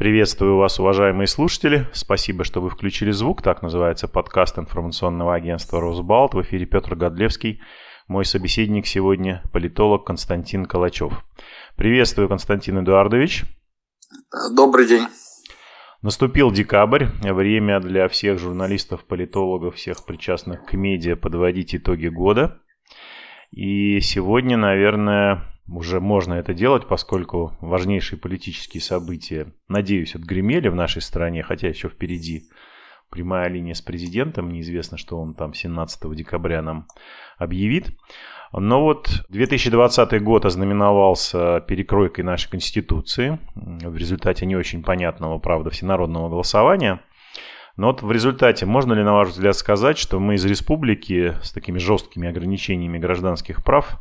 Приветствую вас, уважаемые слушатели. Спасибо, что вы включили звук. Так называется подкаст информационного агентства «Росбалт». В эфире Петр Годлевский. Мой собеседник сегодня – политолог Константин Калачев. Приветствую, Константин Эдуардович. Добрый день. Наступил декабрь. Время для всех журналистов, политологов, всех причастных к медиа подводить итоги года. И сегодня, наверное, уже можно это делать, поскольку важнейшие политические события, надеюсь, отгремели в нашей стране, хотя еще впереди прямая линия с президентом, неизвестно, что он там 17 декабря нам объявит. Но вот 2020 год ознаменовался перекройкой нашей Конституции в результате не очень понятного, правда, всенародного голосования. Но вот в результате можно ли, на ваш взгляд, сказать, что мы из республики с такими жесткими ограничениями гражданских прав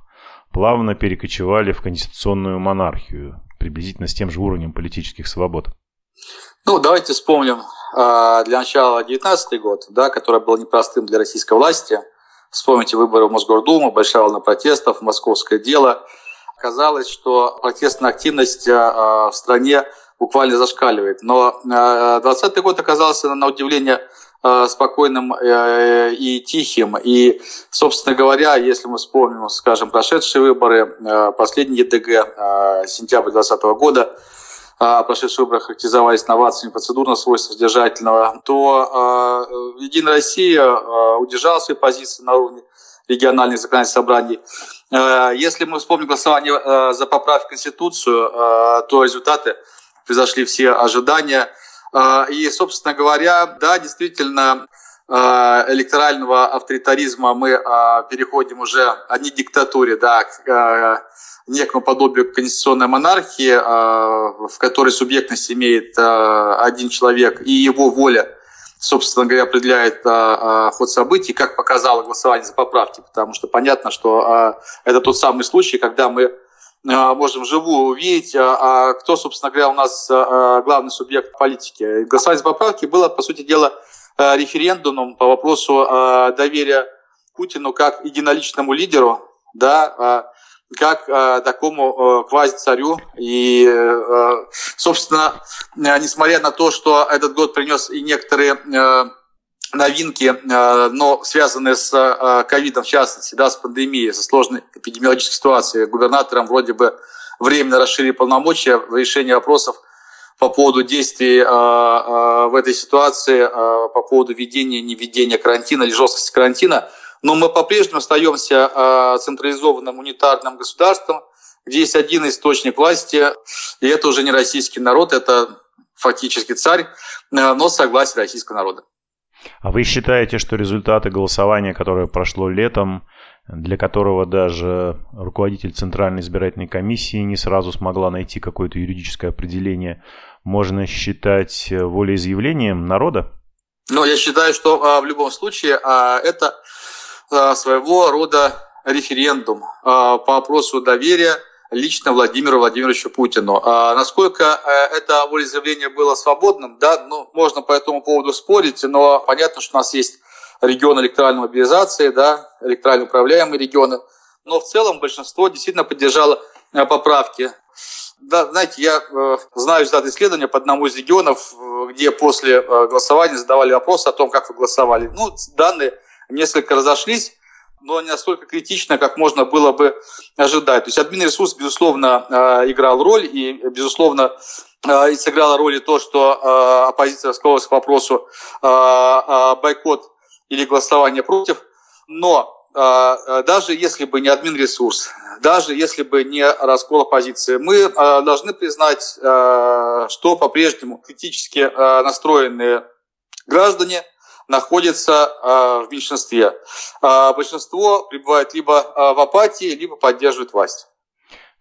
плавно перекочевали в конституционную монархию, приблизительно с тем же уровнем политических свобод? Ну, давайте вспомним э, для начала 19 год, да, который был непростым для российской власти. Вспомните выборы в Мосгордуму, большая волна протестов, московское дело. Оказалось, что протестная активность э, в стране буквально зашкаливает. Но 20 год оказался, на удивление, Э, спокойным э, и тихим. И, собственно говоря, если мы вспомним, скажем, прошедшие выборы, э, последний ЕДГ, сентябрь 2020 года, прошедшие выборы характеризовались новациями процедурного свойства содержательного, то Единая Россия удержала свои позиции на уровне региональных законодательных собраний. Если мы вспомним голосование за поправку в Конституцию, то результаты превзошли все ожидания – и, собственно говоря, да, действительно, а, электорального авторитаризма мы а, переходим уже не диктатуре, да, к некому подобию конституционной монархии, в которой субъектность имеет один человек, и его воля, собственно говоря, определяет ход событий, как показало голосование за поправки, потому что понятно, что это тот самый случай, когда мы а, можем живую увидеть, а, а кто, собственно говоря, у нас главный субъект политики. Голосование за поправки было, по сути дела, референдумом по вопросу доверия Путину как единоличному лидеру, да, как такому квази-царю. И, собственно, несмотря на то, что этот год принес и некоторые новинки, э, но связанные с э, ковидом, в частности, да, с пандемией, со сложной эпидемиологической ситуацией. Губернаторам вроде бы временно расширили полномочия в решении вопросов по поводу действий э, в этой ситуации, по поводу введения, не введения карантина или жесткости карантина. Но мы по-прежнему остаемся централизованным унитарным государством, где есть один источник власти, и это уже не российский народ, это фактически царь, но согласие российского народа. А вы считаете, что результаты голосования, которое прошло летом, для которого даже руководитель Центральной избирательной комиссии не сразу смогла найти какое-то юридическое определение, можно считать волеизъявлением народа? Ну, я считаю, что а, в любом случае а, это а, своего рода референдум а, по вопросу доверия лично Владимиру Владимировичу Путину. А насколько э, это волеизъявление было свободным, да, ну, можно по этому поводу спорить, но понятно, что у нас есть регион электоральной мобилизации, да, электорально управляемые регионы, но в целом большинство действительно поддержало э, поправки. Да, знаете, я э, знаю результаты исследования по одному из регионов, где после голосования задавали вопрос о том, как вы голосовали. Ну, данные несколько разошлись, но не настолько критично, как можно было бы ожидать. То есть админресурс, безусловно, э, играл роль, и, безусловно, э, сыграла роль и то, что э, оппозиция склонилась к вопросу бойкот или голосование против. Но даже если бы не админресурс, даже если бы не раскол оппозиции, мы должны признать, что по-прежнему критически настроенные граждане – находится а, в меньшинстве. А большинство пребывает либо а, в апатии, либо поддерживает власть.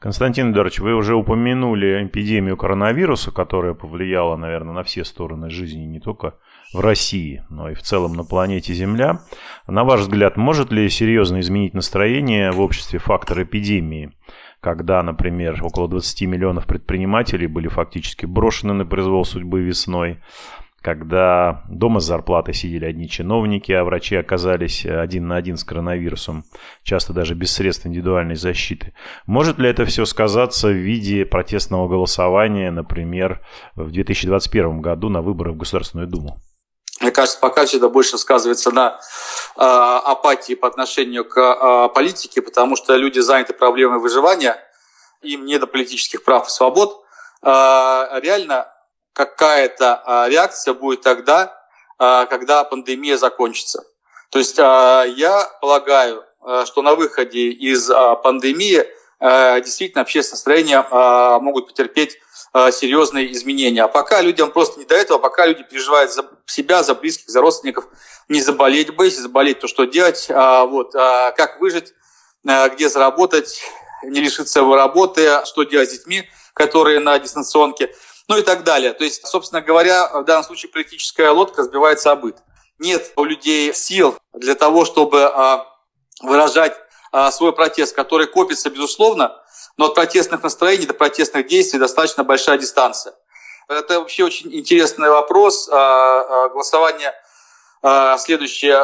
Константин Эдуардович, вы уже упомянули эпидемию коронавируса, которая повлияла, наверное, на все стороны жизни, не только в России, но и в целом на планете Земля. На ваш взгляд, может ли серьезно изменить настроение в обществе фактор эпидемии? когда, например, около 20 миллионов предпринимателей были фактически брошены на произвол судьбы весной, когда дома с зарплатой сидели одни чиновники, а врачи оказались один на один с коронавирусом, часто даже без средств индивидуальной защиты. Может ли это все сказаться в виде протестного голосования, например, в 2021 году на выборах в Государственную Думу? Мне кажется, пока все это больше сказывается на э, апатии по отношению к э, политике, потому что люди заняты проблемой выживания, им не до политических прав и свобод. Э, реально какая-то э, реакция будет тогда, э, когда пандемия закончится. То есть э, я полагаю, что на выходе из пандемии действительно общественное настроение могут потерпеть серьезные изменения. А пока людям просто не до этого, пока люди переживают за себя, за близких, за родственников, не заболеть бы, если заболеть, то что делать, а, вот, а, как выжить, а, где заработать, не лишиться своей работы, что делать с детьми, которые на дистанционке, ну и так далее. То есть, собственно говоря, в данном случае политическая лодка разбивается о быт. Нет у людей сил для того, чтобы выражать свой протест, который копится, безусловно, но от протестных настроений до протестных действий достаточно большая дистанция. Это вообще очень интересный вопрос. А, а, голосование а, следующее,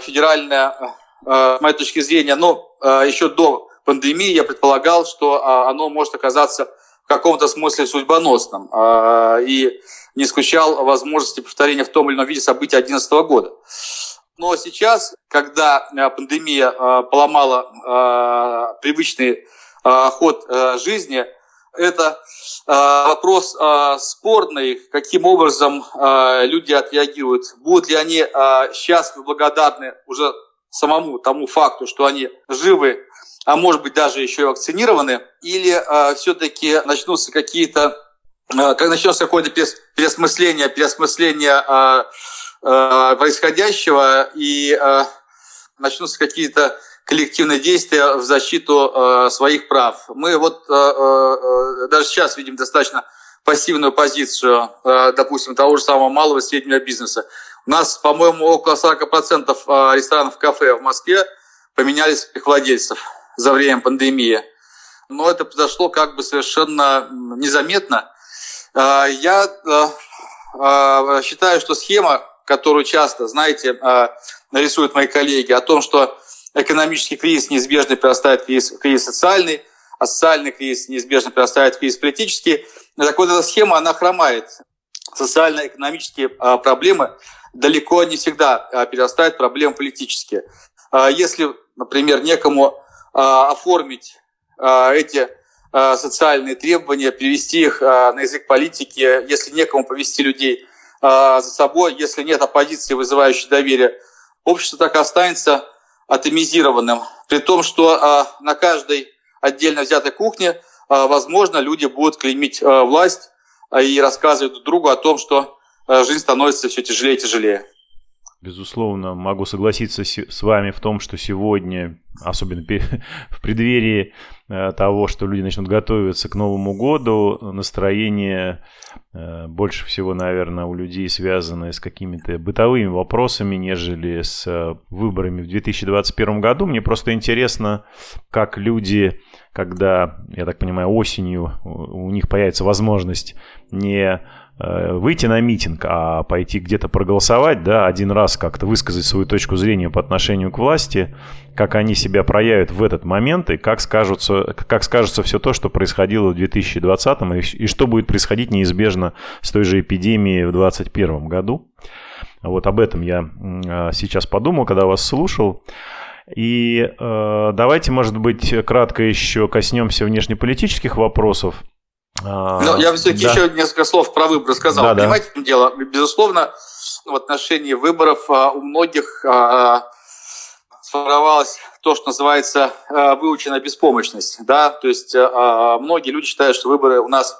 федеральное, с моей точки зрения, но еще до пандемии я предполагал, что оно может оказаться каком-то смысле судьбоносным и не исключал возможности повторения в том или ином виде событий 2011 года. Но сейчас, когда пандемия поломала привычные Э, ход э, жизни. Это э, вопрос спорный, каким образом люди отреагируют. Будут ли они счастливы, благодарны уже самому тому факту, что они живы, а может быть даже еще и вакцинированы, или все-таки начнутся какие-то как начнется какое-то переосмысление, переосмысление происходящего, и начнутся какие-то коллективные действия в защиту э, своих прав. Мы вот э, э, даже сейчас видим достаточно пассивную позицию, э, допустим, того же самого малого и среднего бизнеса. Нас, по-моему, около 40% э, ресторанов, кафе в Москве поменялись их владельцев за время пандемии. Но это произошло как бы совершенно незаметно. Э, я э, считаю, что схема, которую часто, знаете, нарисуют мои коллеги, о том, что экономический кризис неизбежно перерастает в кризис, кризис социальный, а социальный кризис неизбежно перерастает в кризис политический. Так вот, эта схема, она хромает. Социально-экономические а, проблемы далеко не всегда а, перерастают в проблемы политические. А, если, например, некому оформить эти социальные требования, перевести их на язык политики, если некому повести людей за собой, если нет оппозиции, вызывающей доверие, общество так и останется атомизированным, при том, что а, на каждой отдельно взятой кухне, а, возможно, люди будут клеймить а, власть и рассказывать друг другу о том, что жизнь становится все тяжелее и тяжелее. Безусловно, могу согласиться с вами в том, что сегодня, особенно в преддверии э, того, что люди начнут готовиться к Новому году, настроение э, больше всего, наверное, у людей связано с какими-то бытовыми вопросами, нежели с э, выборами в 2021 году. Мне просто интересно, как люди, когда, я так понимаю, осенью у них появится возможность не Э, выйти на митинг, а пойти где-то проголосовать, да, один раз как-то высказать свою точку зрения по отношению к власти, как они себя проявят в этот момент и как скажутся, как скажется все то, что происходило в 2020 и, и что будет происходить неизбежно с той же эпидемией в 2021 году. Вот об этом я э, сейчас подумал, когда вас слушал. И э, давайте, может быть, кратко еще коснемся внешнеполитических вопросов. А, Но я все-таки да. еще несколько слов про выборы сказал. Да, Понимаете, да. дело, безусловно, в отношении выборов а, у многих а, сформировалось то, что называется выученная беспомощность. Да? То есть многие люди считают, что выборы у нас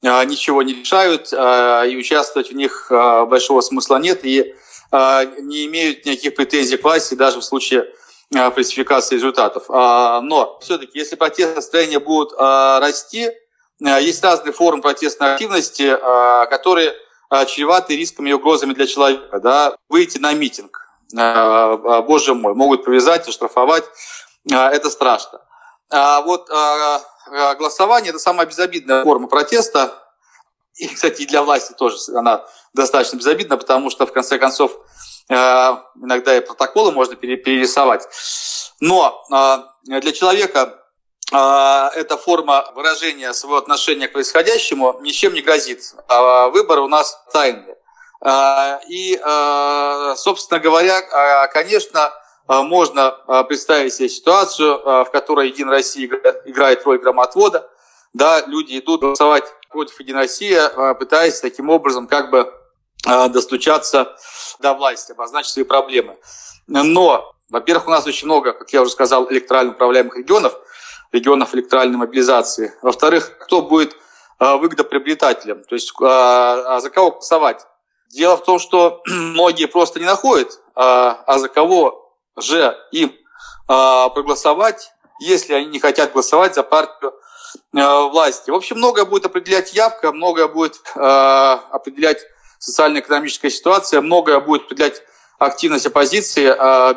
ничего не решают, и участвовать в них большого смысла нет, и не имеют никаких претензий к власти даже в случае фальсификации результатов. Но все-таки, если протестные настроения будут расти, есть разные формы протестной активности, э, которые э, чреваты рисками и угрозами для человека. Да? Выйти на митинг, боже мой, могут повязать, оштрафовать, это страшно. А вот голосование – это самая безобидная форма протеста. и, кстати, и для власти тоже она достаточно безобидна, потому что, в конце концов, иногда и протоколы можно перерисовать. Но для человека эта форма выражения своего отношения к происходящему ничем не грозит. Выборы у нас тайные. И, собственно говоря, конечно, можно представить себе ситуацию, в которой Единая Россия играет роль громотвода. Да, люди идут голосовать против Единой России, пытаясь таким образом как бы достучаться до власти, обозначить свои проблемы. Но, во-первых, у нас очень много, как я уже сказал, электорально управляемых регионов, регионов электоральной мобилизации. Во-вторых, кто будет выгодоприобретателем, то есть а за кого голосовать. Дело в том, что многие просто не находят, а за кого же им проголосовать, если они не хотят голосовать за партию власти. В общем, многое будет определять явка, многое будет определять социально-экономическая ситуация, многое будет определять активность оппозиции,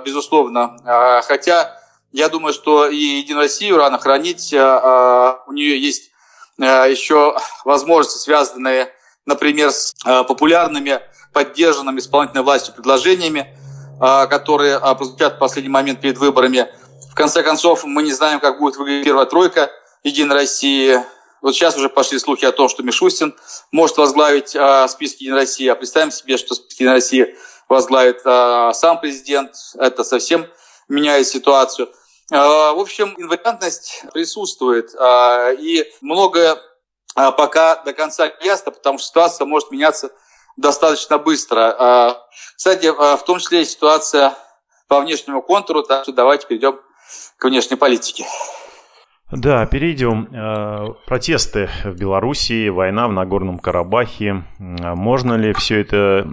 безусловно. Хотя я думаю, что и Единую Россию рано хранить, у нее есть еще возможности, связанные например, с э, популярными, поддержанными исполнительной властью предложениями, э, которые э, прозвучат в последний момент перед выборами. В конце концов, мы не знаем, как будет выглядеть первая тройка Единой России. Вот сейчас уже пошли слухи о том, что Мишустин может возглавить э, списки Единой России. А представим себе, что списки Единой России возглавит э, сам президент. Это совсем меняет ситуацию. Э, в общем, инвариантность присутствует. Э, и многое а пока до конца ясно, потому что ситуация может меняться достаточно быстро. Кстати, в том числе и ситуация по внешнему контуру, так что давайте перейдем к внешней политике. Да, перейдем. Протесты в Белоруссии, война в Нагорном Карабахе. Можно ли все это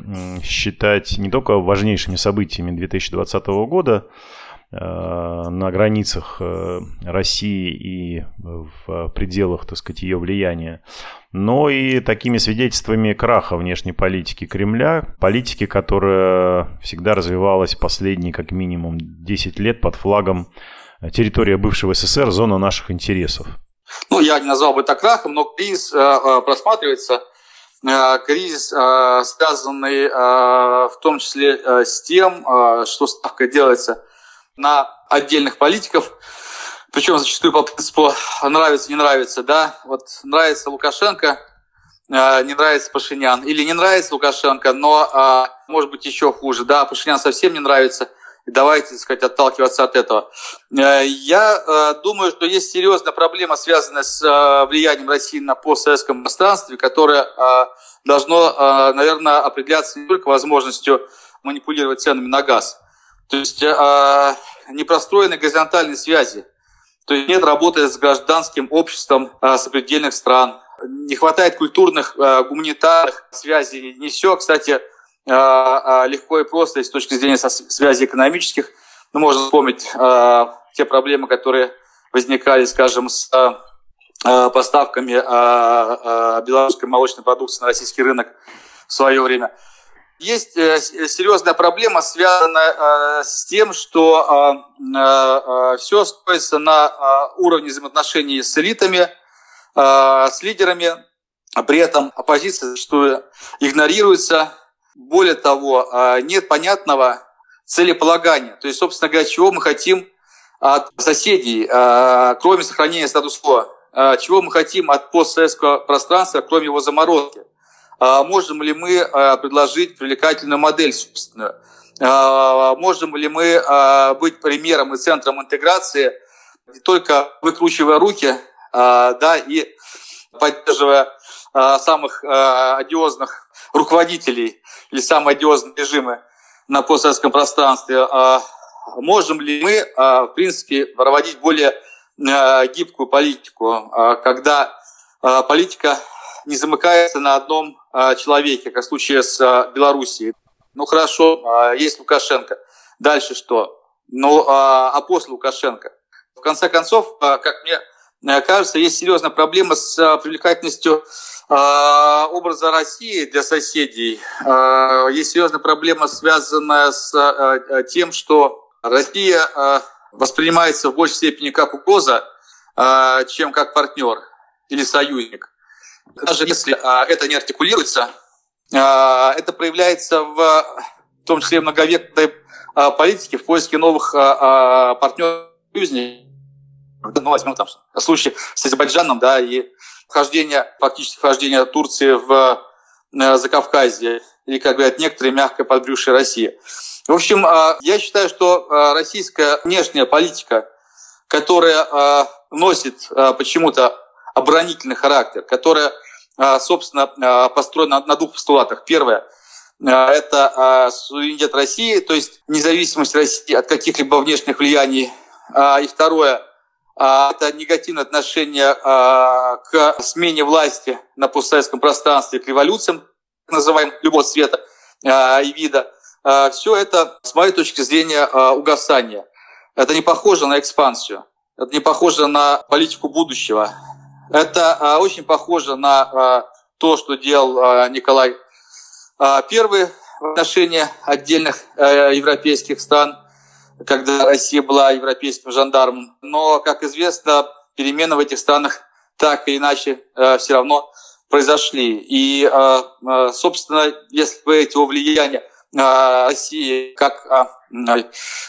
считать не только важнейшими событиями 2020 года, Э, на границах э, России и в пределах, так сказать, ее влияния, но и такими свидетельствами краха внешней политики Кремля, политики, которая всегда развивалась последние как минимум 10 лет под флагом территория бывшего СССР, зона наших интересов. Ну, я не назвал бы это крахом, но кризис э, просматривается. Кризис, связанный в том числе с тем, что ставка делается на отдельных политиков, причем зачастую по принципу нравится, не нравится, да, вот нравится Лукашенко, э, не нравится Пашинян, или не нравится Лукашенко, но а, может быть еще хуже, да, Пашинян совсем не нравится, и давайте, так сказать, отталкиваться от этого. Э, я э, думаю, что есть серьезная проблема, связанная с влиянием России на постсоветском пространстве, которое должно, наверное, определяться не только возможностью манипулировать ценами на газ, то есть э, не простроены горизонтальные связи. То есть нет работы с гражданским обществом э, сопредельных стран. Не хватает культурных, э, гуманитарных связей. Не все, кстати, э, э, легко и просто с точки зрения связей экономических. Ну, можно вспомнить э, те проблемы, которые возникали, скажем, с э, поставками э, э, белорусской молочной продукции на российский рынок в свое время. Есть э, серьезная проблема, связанная э, с тем, что э, все строится на уровне взаимоотношений с элитами, с лидерами. При этом оппозиция зачастую игнорируется. Более того, нет понятного целеполагания. То есть, собственно говоря, чего мы хотим от соседей, кроме сохранения статус-кво, чего мы хотим от постсоветского пространства, кроме его заморозки. А можем ли мы а, предложить привлекательную модель собственную, а, можем ли мы быть примером и центром интеграции, не только выкручивая руки, да, и поддерживая самых одиозных руководителей или самые одиозные режимы на постсоветском пространстве, можем ли мы, в принципе, проводить более гибкую политику, когда политика не замыкается на одном человеке, как в случае с а, Белоруссией. Ну хорошо, а, есть Лукашенко. Дальше что? Ну, а после Лукашенко? В конце концов, как мне кажется, есть серьезная проблема с привлекательностью образа России для соседей. Есть серьезная проблема, связанная с тем, что Россия воспринимается в большей степени как угроза, чем как партнер или союзник. Даже если это не артикулируется, это проявляется в, в том числе в многовекной политике в поиске новых партнеров. Ну, возьмем там случай с Азербайджаном, да, и вхождение, фактически вхождение Турции в Закавказье, или, как говорят некоторые, мягкое подбрюшье России. В общем, я считаю, что российская внешняя политика, которая носит почему-то оборонительный характер, которая, а, собственно, а, построена на двух постулатах. Первое а, – это суверенитет России, то есть независимость России от каких-либо внешних влияний. И второе – это негативное отношение к смене власти на постсоветском пространстве, к революциям, называем любого цвета и вида. Все это, с моей точки зрения, угасание. Это не похоже на экспансию. Это не похоже на политику будущего. Это а, очень похоже на а, то, что делал а, Николай I в отношении отдельных европейских стран, когда Россия была европейским жандармом. Но, как известно, перемены в этих странах так или иначе все равно произошли. И, собственно, если говорить о влиянии России как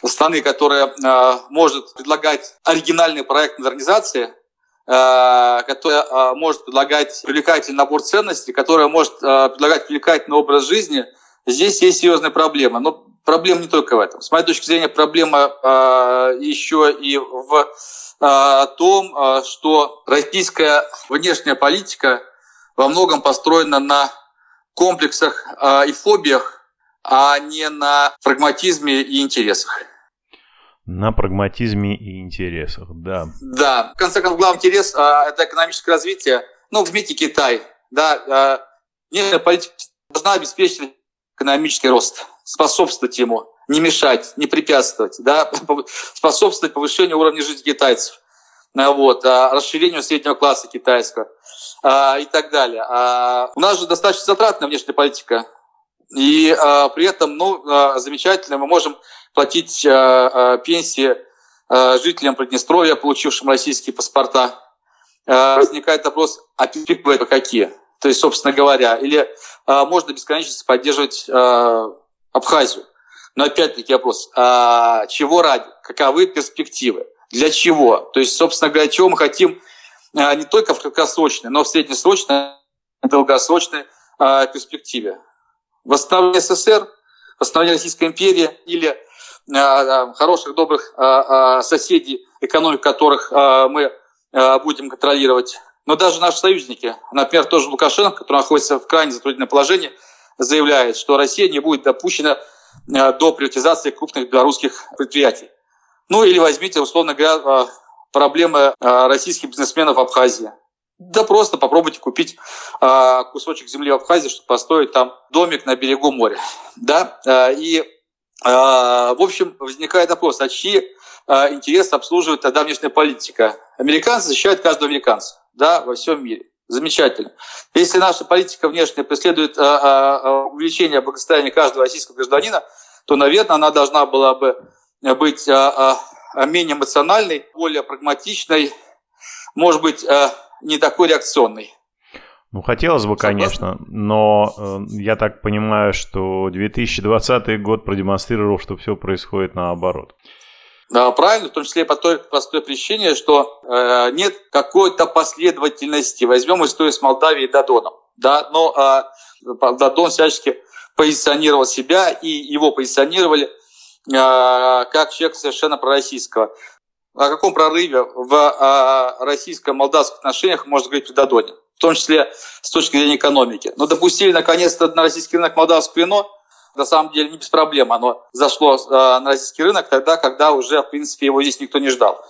страны, которая может предлагать оригинальный проект модернизации, Э, которая э, может предлагать привлекательный набор ценностей, которая может э, предлагать привлекательный образ жизни, здесь есть серьезная проблема. Но проблема не только в этом. С моей точки зрения, проблема еще и в том, что российская внешняя политика во многом построена на комплексах и фобиях, а не на прагматизме и интересах. На прагматизме и интересах, да. Да, в конце концов, главный интерес а, – это экономическое развитие. Ну, возьмите Китай, да, а, внешняя политика должна обеспечить экономический рост, способствовать ему, не мешать, не препятствовать, да, способствовать повышению уровня жизни китайцев, а, вот, а, расширению среднего класса китайского а, и так далее. У нас же достаточно затратная внешняя политика, и а, при этом, ну, а, замечательно, мы можем платить э, э, пенсии э, жителям Приднестровья, получившим российские паспорта. Возникает вопрос, а это какие? То есть, собственно говоря, или можно бесконечно поддерживать Абхазию. Но опять-таки вопрос, чего ради? Каковы перспективы? Для чего? То есть, собственно говоря, чего мы хотим не только в краткосрочной, но в среднесрочной, долгосрочной перспективе. Восстановление СССР, восстановление Российской империи или Э, хороших, добрых э, э, соседей, экономик которых мы будем контролировать. Но даже наши союзники, например, тоже Лукашенко, который находится в крайне затруднительном положении, заявляет, что Россия не будет допущена до приватизации крупных белорусских предприятий. Ну или возьмите, условно говоря, проблемы российских бизнесменов в Абхазии. Да просто попробуйте купить кусочек земли в Абхазии, чтобы построить там домик на берегу моря. Да? И а, в общем, возникает вопрос, а чьи а, интересы обслуживает тогда внешняя политика? Американцы защищают каждого американца да, во всем мире. Замечательно. Если наша политика внешняя преследует а, увеличение благосостояния каждого российского гражданина, то, наверное, она должна была бы быть менее эмоциональной, более прагматичной, может быть, не такой реакционной. Ну, хотелось бы, конечно, но э, я так понимаю, что 2020 год продемонстрировал, что все происходит наоборот. Да, правильно, в том числе по той простой причине, что э, нет какой-то последовательности. Возьмем историю с Молдавией и Додоном. Да, но э, Додон всячески позиционировал себя, и его позиционировали э, как человек совершенно пророссийского. О каком прорыве в российско-молдавских отношениях можно говорить при Додоне? в том числе с точки зрения экономики. Но допустили наконец-то на российский рынок молдавское вино, на самом деле не без проблем. Оно зашло э, на российский рынок тогда, когда уже, в принципе, его здесь никто не ждал.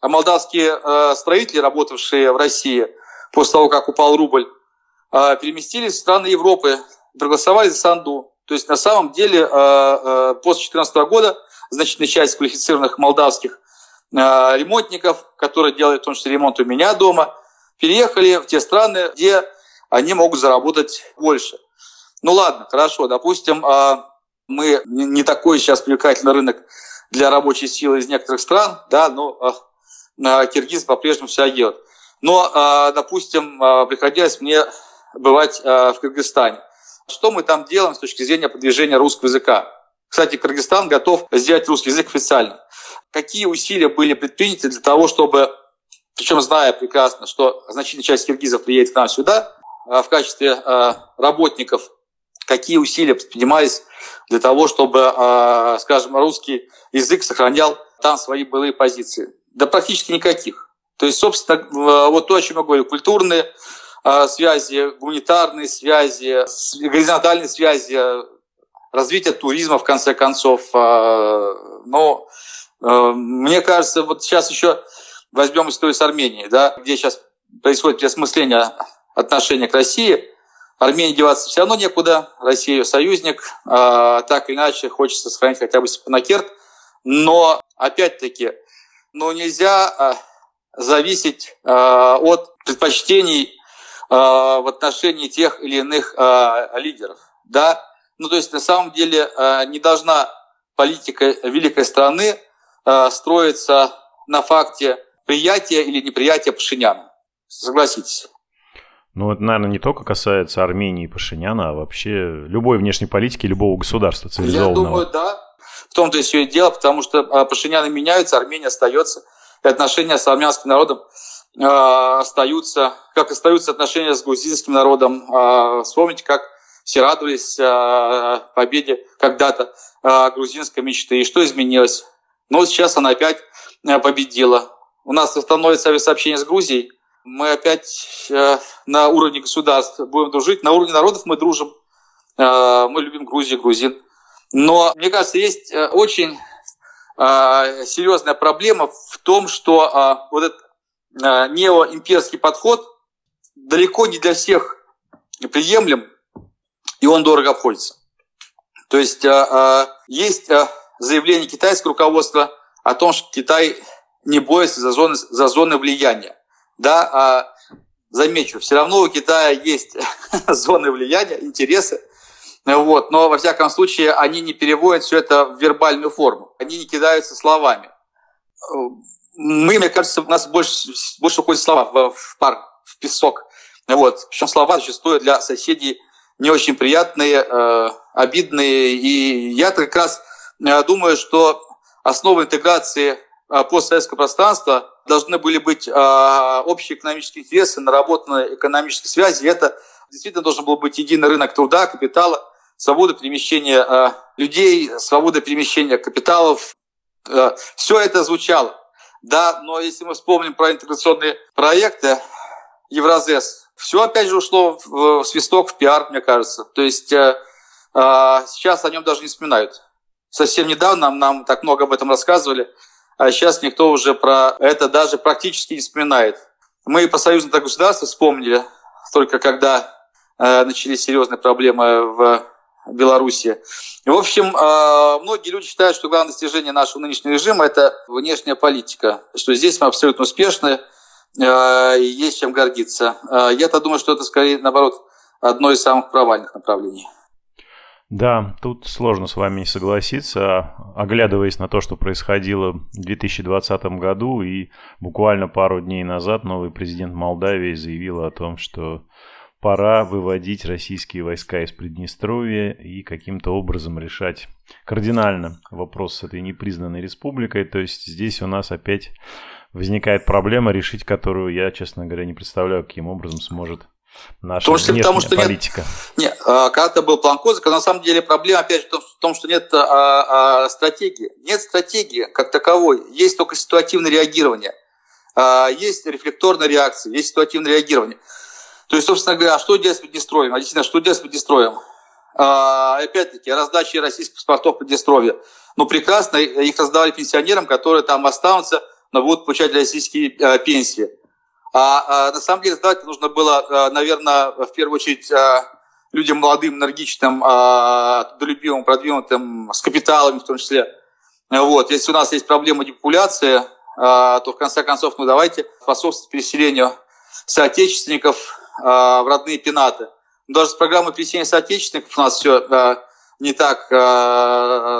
А молдавские э, строители, работавшие в России после того, как упал рубль, э, переместились в страны Европы, проголосовали за Санду. То есть на самом деле после 2014 года значительная часть квалифицированных молдавских ремонтников, которые делают в том числе ремонт у меня дома – переехали в те страны, где они могут заработать больше. Ну ладно, хорошо, допустим, а, мы не такой сейчас привлекательный рынок для рабочей силы из некоторых стран, да, но а, киргиз по-прежнему все делают. Но, допустим, приходилось мне бывать в Кыргызстане. Что мы там делаем с точки зрения продвижения русского языка? Кстати, Кыргызстан готов сделать русский язык официально. Какие усилия были предприняты для того, чтобы, причем зная прекрасно, что значительная часть киргизов приедет к нам сюда в качестве работников какие усилия предпринимались для того, чтобы, а, скажем, русский язык сохранял там свои былые позиции? Да практически никаких. То есть, собственно, вот то, о чем я говорю, культурные связи, гуманитарные связи, горизонтальные связи, развитие туризма, в конце концов. Но мне кажется, вот сейчас еще возьмем историю с Арменией, да, где сейчас происходит переосмысление отношения к России – Армении деваться все равно некуда, Россия ее союзник, а, так или иначе хочется сохранить хотя бы Степанакерт, но опять-таки, ну нельзя а, зависеть а, от предпочтений а, в отношении тех или иных а, лидеров, да, ну то есть на самом деле а, не должна политика великой страны а, строиться на факте приятия или неприятия Пашиняна. Согласитесь. Ну, это, наверное, не только касается Армении и Пашиняна, а вообще любой внешней политики любого государства цивилизованного. Я думаю, да. В том-то и все и дело, потому что а, Пашиняны меняются, Армения остается, и отношения с армянским народом э, остаются, как остаются отношения с грузинским народом. Э, вспомните, как все радовались э, победе когда-то э, грузинской мечты. И что изменилось? Ну, сейчас она опять победила. У нас становится авиасообщение с Грузией, мы опять э, на уровне государств будем дружить, на уровне народов мы дружим, э, мы любим Грузию, грузин. Но, мне кажется, есть э, очень серьезная проблема в том, что вот этот неоимперский подход далеко не для всех приемлем, и он дорого обходится. То есть есть заявление китайского руководства о том, что Китай не боится за зоны, за зоны влияния да, а замечу, все равно у Китая есть зоны влияния, интересы, вот, но во всяком случае они не переводят все это в вербальную форму, они не кидаются словами. Мы, мне кажется, у нас больше, больше уходят слова в, в пар, в песок. Вот. Причем слова зачастую для соседей не очень приятные, э, обидные. И я как раз думаю, что основа интеграции э, постсоветского пространства должны были быть а, общие экономические интересы, наработанные экономические связи. Это действительно должен был быть единый рынок труда, капитала, свобода перемещения людей, свобода перемещения капиталов. Все это звучало. Да, но если мы вспомним про интеграционные проекты Евразес, все опять же ушло в свисток, в пиар, мне кажется. То есть э, сейчас о нем даже не вспоминают. Совсем недавно нам, так много об этом рассказывали а сейчас никто уже про это даже практически не вспоминает. Мы по союзному государству вспомнили только когда э, начались серьезные проблемы в Беларуси. В общем, э, многие люди считают, что главное достижение нашего нынешнего режима – это внешняя политика, что здесь мы абсолютно успешны, э, и есть чем гордиться. Э, я-то думаю, что это скорее, наоборот, одно из самых провальных направлений. Да, тут сложно с вами не согласиться, оглядываясь на то, что происходило в 2020 году, и буквально пару дней назад новый президент Молдавии заявил о том, что пора выводить российские войска из Приднестровья и каким-то образом решать кардинально вопрос с этой непризнанной республикой. То есть здесь у нас опять возникает проблема, решить которую я, честно говоря, не представляю, каким образом сможет Наша потому что, потому что политика. Нет, нет когда-то был план Козыка, на самом деле проблема опять же в том, что нет а, а, стратегии. Нет стратегии как таковой, есть только ситуативное реагирование. А, есть рефлекторная реакция, есть ситуативное реагирование. То есть, собственно говоря, а что делать с Приднестровьем? А действительно, что делать с Приднестровьем? А, опять-таки, раздачи российских паспортов Приднестровья. Ну, прекрасно, их раздавали пенсионерам, которые там останутся, но будут получать российские а, пенсии. А, а на самом деле сдавать нужно было, а, наверное, в первую очередь а, людям молодым, энергичным, а, трудолюбивым, продвинутым, с капиталами в том числе. Вот. Если у нас есть проблема депопуляции, а, то в конце концов, ну давайте способствовать переселению соотечественников в родные пенаты. Даже с программой переселения соотечественников у нас все не так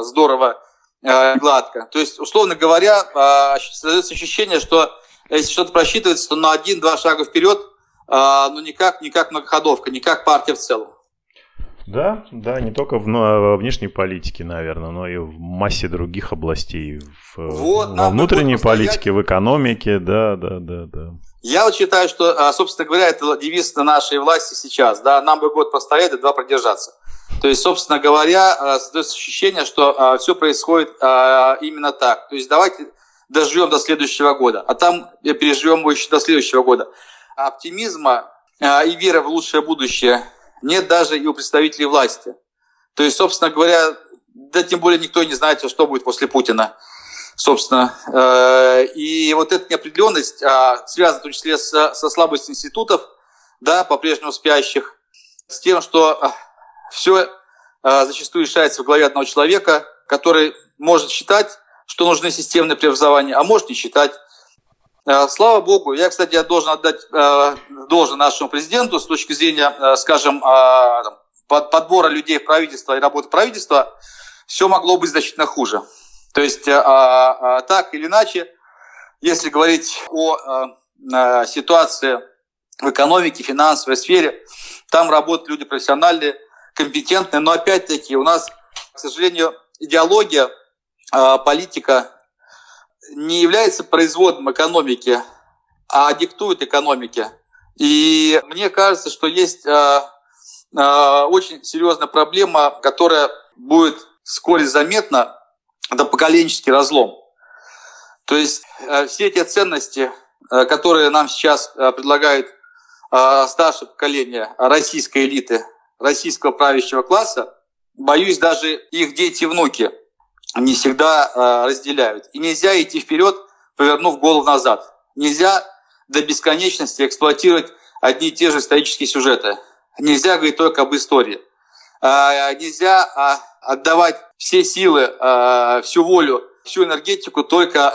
здорово, гладко. То есть, условно говоря, создается ощущение, что если что-то просчитывается, то на один-два шага вперед, а, но никак, никак многоходовка, никак партия в целом. Да, да, не только в ну, внешней политике, наверное, но и в массе других областей. В, вот, во внутренней политике, в экономике, да, да, да, да. Я вот считаю, что, а, собственно говоря, это девиз нашей власти сейчас, да, нам бы год постоять и два продержаться. То есть, собственно говоря, а, создается ощущение, что все происходит именно так. То есть давайте доживем до следующего года, а там переживем его еще до следующего года. Оптимизма и веры в лучшее будущее нет даже и у представителей власти. То есть, собственно говоря, да тем более никто не знает, что будет после Путина. Собственно, э, и вот эта неопределенность а, связана в том числе со, слабостью институтов, да, по-прежнему спящих, с тем, что а, все а, зачастую решается в голове одного человека, который может считать, что нужны системные преобразования, а может не считать. Э, слава богу, я, кстати, я должен отдать э, должен нашему президенту с точки зрения, э, скажем, подбора людей в правительство и работы правительства, все могло быть значительно хуже. То есть так или иначе, если говорить о ситуации в экономике, финансовой сфере, там работают люди профессиональные, компетентные, но опять-таки у нас, к сожалению, идеология, политика не является производным экономики, а диктует экономике. И мне кажется, что есть э, э, очень серьезная проблема, которая будет вскоре заметна, это поколенческий разлом. То есть э, все те ценности, э, которые нам сейчас э, предлагает старшее поколение российской элиты, российского правящего класса, боюсь, даже их дети и внуки – не всегда э, разделяют. И нельзя идти вперед, повернув голову назад. Нельзя до бесконечности эксплуатировать одни и те же исторические сюжеты. Нельзя говорить только об истории. Э, нельзя э, отдавать все силы, э, всю волю, всю энергетику только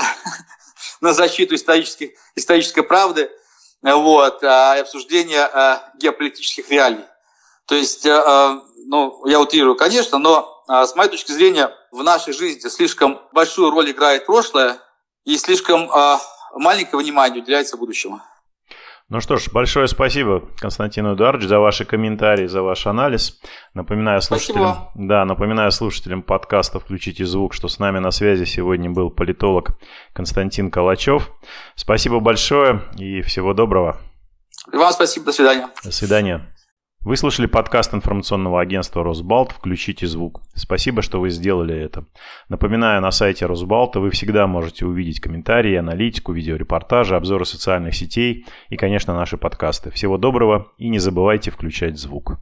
на защиту исторических, исторической правды вот, и обсуждение геополитических реалий. То есть, ну, я утрирую, конечно, но а, с моей точки зрения, в нашей жизни слишком большую роль играет прошлое и слишком а, маленькое внимание уделяется будущему. Ну что ж, большое спасибо, Константин Эдуардович, за ваши комментарии, за ваш анализ. Напоминаю слушателям, спасибо. да, напоминаю слушателям подкаста «Включите звук», что с нами на связи сегодня был политолог Константин Калачев. Спасибо большое и всего доброго. И вам спасибо, до свидания. До свидания. Вы слушали подкаст информационного агентства «Росбалт. Включите звук». Спасибо, что вы сделали это. Напоминаю, на сайте Росбалта вы всегда можете увидеть комментарии, аналитику, видеорепортажи, обзоры социальных сетей и, конечно, наши подкасты. Всего доброго и не забывайте включать звук.